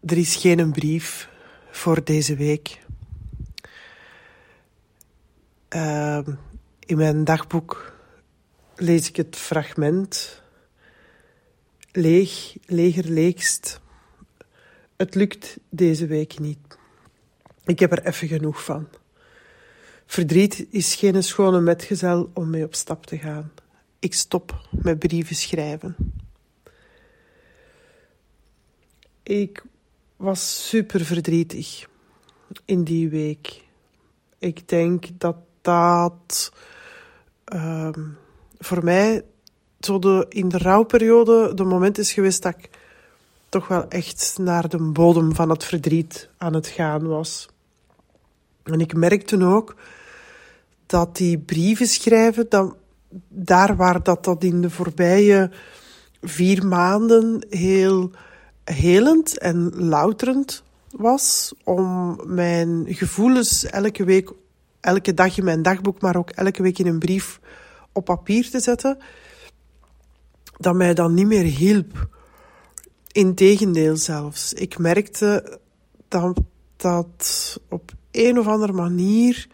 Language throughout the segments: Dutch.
Er is geen brief voor deze week. Uh, in mijn dagboek lees ik het fragment. Leeg, leger, leegst. Het lukt deze week niet. Ik heb er even genoeg van. Verdriet is geen schone metgezel om mee op stap te gaan. Ik stop met brieven schrijven. Ik was super verdrietig in die week. Ik denk dat dat uh, voor mij zo de, in de rouwperiode de moment is geweest dat ik toch wel echt naar de bodem van het verdriet aan het gaan was. En ik merkte ook dat die brieven schrijven, dat, daar waar dat, dat in de voorbije vier maanden heel helend en louterend was, om mijn gevoelens elke week, elke dag in mijn dagboek, maar ook elke week in een brief op papier te zetten, dat mij dan niet meer hielp. Integendeel zelfs. Ik merkte dat dat op een of andere manier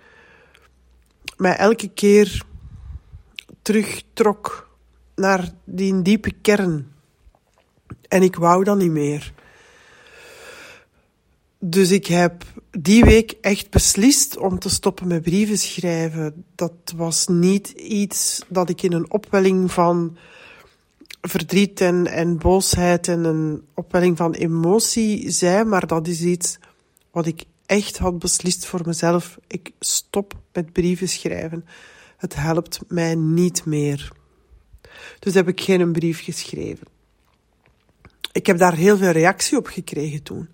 mij elke keer terugtrok naar die diepe kern. En ik wou dat niet meer. Dus ik heb die week echt beslist om te stoppen met brieven schrijven. Dat was niet iets dat ik in een opwelling van verdriet en, en boosheid en een opwelling van emotie zei, maar dat is iets wat ik echt had beslist voor mezelf. Ik stop met brieven schrijven. Het helpt mij niet meer. Dus heb ik geen brief geschreven. Ik heb daar heel veel reactie op gekregen toen.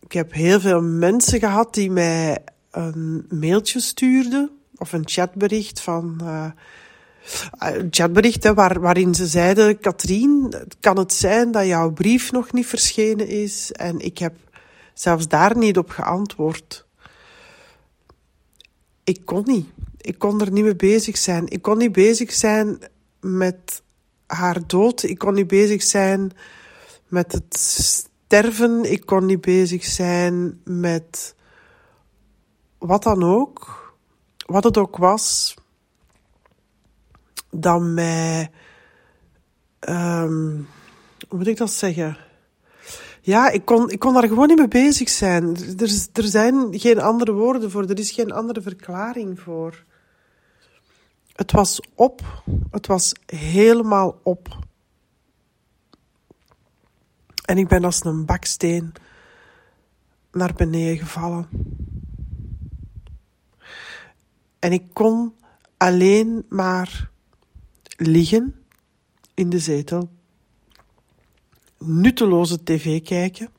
Ik heb heel veel mensen gehad die mij een mailtje stuurden of een chatbericht van. Uh, een chatbericht waar, waarin ze zeiden: Katrien, kan het zijn dat jouw brief nog niet verschenen is? En ik heb zelfs daar niet op geantwoord. Ik kon niet. Ik kon er niet mee bezig zijn. Ik kon niet bezig zijn met haar dood. Ik kon niet bezig zijn met het sterven. Ik kon niet bezig zijn met wat dan ook. Wat het ook was. Dat mij. Um, hoe moet ik dat zeggen? Ja, ik kon, ik kon daar gewoon niet mee bezig zijn. Er, er zijn geen andere woorden voor. Er is geen andere verklaring voor. Het was op. Het was helemaal op. En ik ben als een baksteen naar beneden gevallen. En ik kon alleen maar liggen in de zetel nutteloze tv kijken,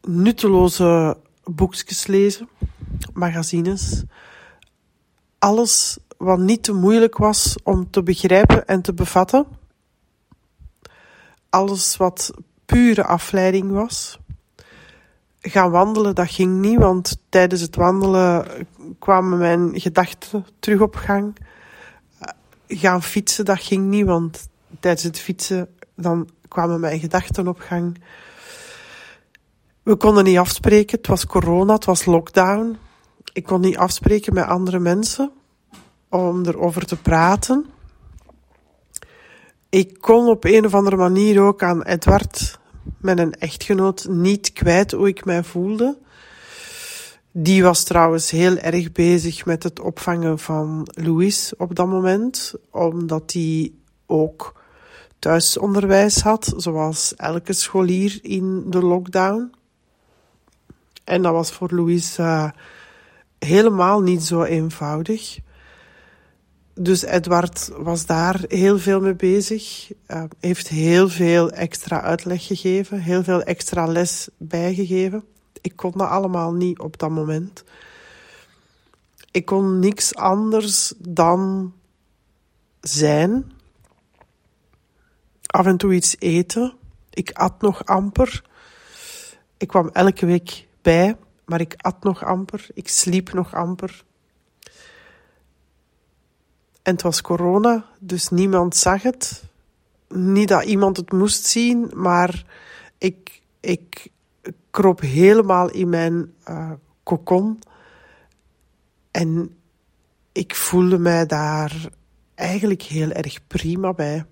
nutteloze boekjes lezen, magazines, alles wat niet te moeilijk was om te begrijpen en te bevatten, alles wat pure afleiding was. Gaan wandelen, dat ging niet, want tijdens het wandelen kwamen mijn gedachten terug op gang. Gaan fietsen, dat ging niet, want tijdens het fietsen dan kwamen mijn gedachten op gang. We konden niet afspreken. Het was corona, het was lockdown. Ik kon niet afspreken met andere mensen om erover te praten. Ik kon op een of andere manier ook aan Edward, mijn echtgenoot, niet kwijt hoe ik mij voelde. Die was trouwens heel erg bezig met het opvangen van Louis op dat moment, omdat hij ook thuisonderwijs had, zoals elke scholier in de lockdown. En dat was voor Louise uh, helemaal niet zo eenvoudig. Dus Edward was daar heel veel mee bezig, heeft heel veel extra uitleg gegeven, heel veel extra les bijgegeven. Ik kon dat allemaal niet op dat moment. Ik kon niks anders dan zijn af en toe iets eten. Ik at nog amper. Ik kwam elke week bij, maar ik at nog amper. Ik sliep nog amper. En het was corona, dus niemand zag het. niet dat iemand het moest zien, maar ik, ik kroop helemaal in mijn uh, kokon. En ik voelde mij daar eigenlijk heel erg prima bij.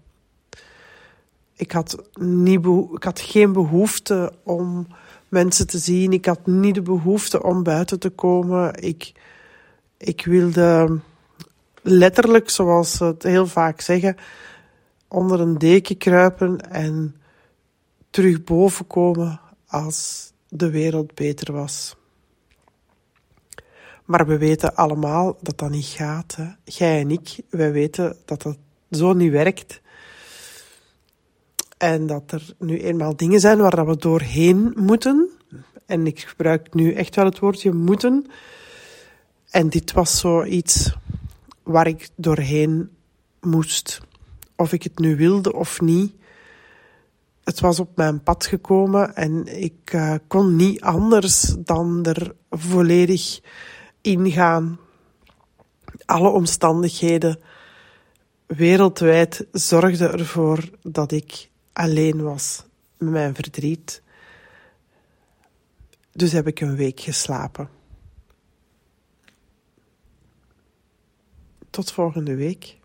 Ik had, niet ik had geen behoefte om mensen te zien. Ik had niet de behoefte om buiten te komen. Ik, ik wilde letterlijk, zoals ze het heel vaak zeggen, onder een deken kruipen en terug boven komen als de wereld beter was. Maar we weten allemaal dat dat niet gaat. Hè? Jij en ik, wij weten dat dat zo niet werkt. En dat er nu eenmaal dingen zijn waar we doorheen moeten. En ik gebruik nu echt wel het woordje moeten. En dit was zoiets waar ik doorheen moest. Of ik het nu wilde of niet. Het was op mijn pad gekomen en ik uh, kon niet anders dan er volledig ingaan. Alle omstandigheden wereldwijd zorgden ervoor dat ik alleen was met mijn verdriet. Dus heb ik een week geslapen. Tot volgende week.